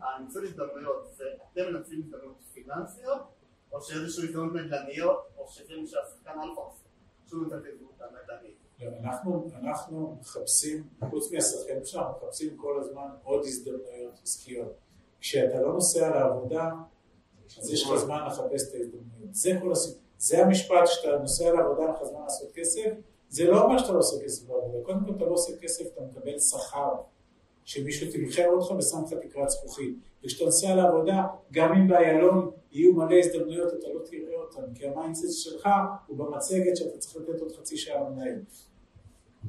הניצול הזדמנויות זה אתם מנצלים הזדמנויות פיננסיות, או שאיזשהו הזדמנות נדל"ניות, או שזה מה שהשחקן אלפא עושה, ההזדמנות הנדל"נית. לא, אנחנו, אנחנו מחפשים, חוץ מהשחקנים שלנו, מחפשים כל הזמן עוד הזדמנויות עסקיות. כשאתה לא נוסע לעבודה, אז יש לך זמן לחפש את ההזדמנויות. זה כל הסיפור. זה המשפט שאתה נוסע לעבודה, אין לך זמן לעשות כסף, זה לא אומר שאתה לא עושה כסף בעבודה. קודם כל אתה לא עושה כסף, אתה מקבל שכר. שמישהו תמחר אותך ושם לך תקרת זכוכית. וכשאתה נוסע לעבודה, גם אם באיילון יהיו מלא הזדמנויות, אתה לא תראה אותן, כי ה mindset שלך הוא במצגת שאתה צריך לתת עוד חצי שעה למנהל.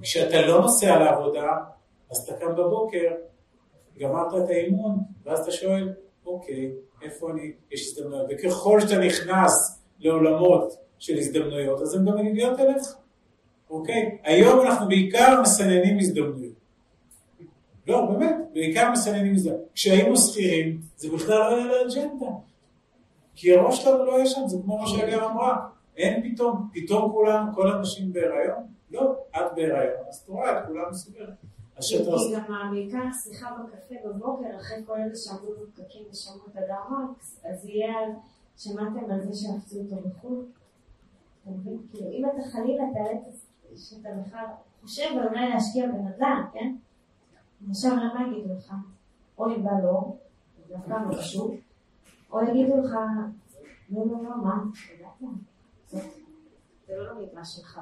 כשאתה לא נוסע לעבודה, אז אתה קם בבוקר, גמרת את האימון, ואז אתה שואל, אוקיי, איפה אני, יש הזדמנויות. וככל שאתה נכנס לעולמות של הזדמנויות, אז הן גם מגיעות אליך, אוקיי? היום אנחנו בעיקר מסננים הזדמנויות. לא, באמת, בעיקר מסננים הזדמנויות. כשהיינו שכירים, זה בכלל לא היה לאג'נדה. כי הראש שלנו לא היה שם, זה כמו מה שאגב אמרה, אין פתאום, פתאום כולם, כל הנשים בהיריון? לא, את בהיריון, אז את רואה, את כולם מסוגרת. כי גם בעיקר שיחה בקפה בבוקר, אחרי כל אלה שעמדו בפקקים ושמעו את הדר מרקס, אז יהיה שמעתם על זה שהפצו אותו בחו"ל? אתה מבין? כאילו, אם אתה חלילה תעלה שאתה בכלל חושב אולי להשקיע בנדל"ן, כן? עכשיו למה יגידו לך? אוי בא לא, זה אף פעם לא חשוב, או יגידו לך, לא, לא, לא, מה? זה לא המגרש שלך.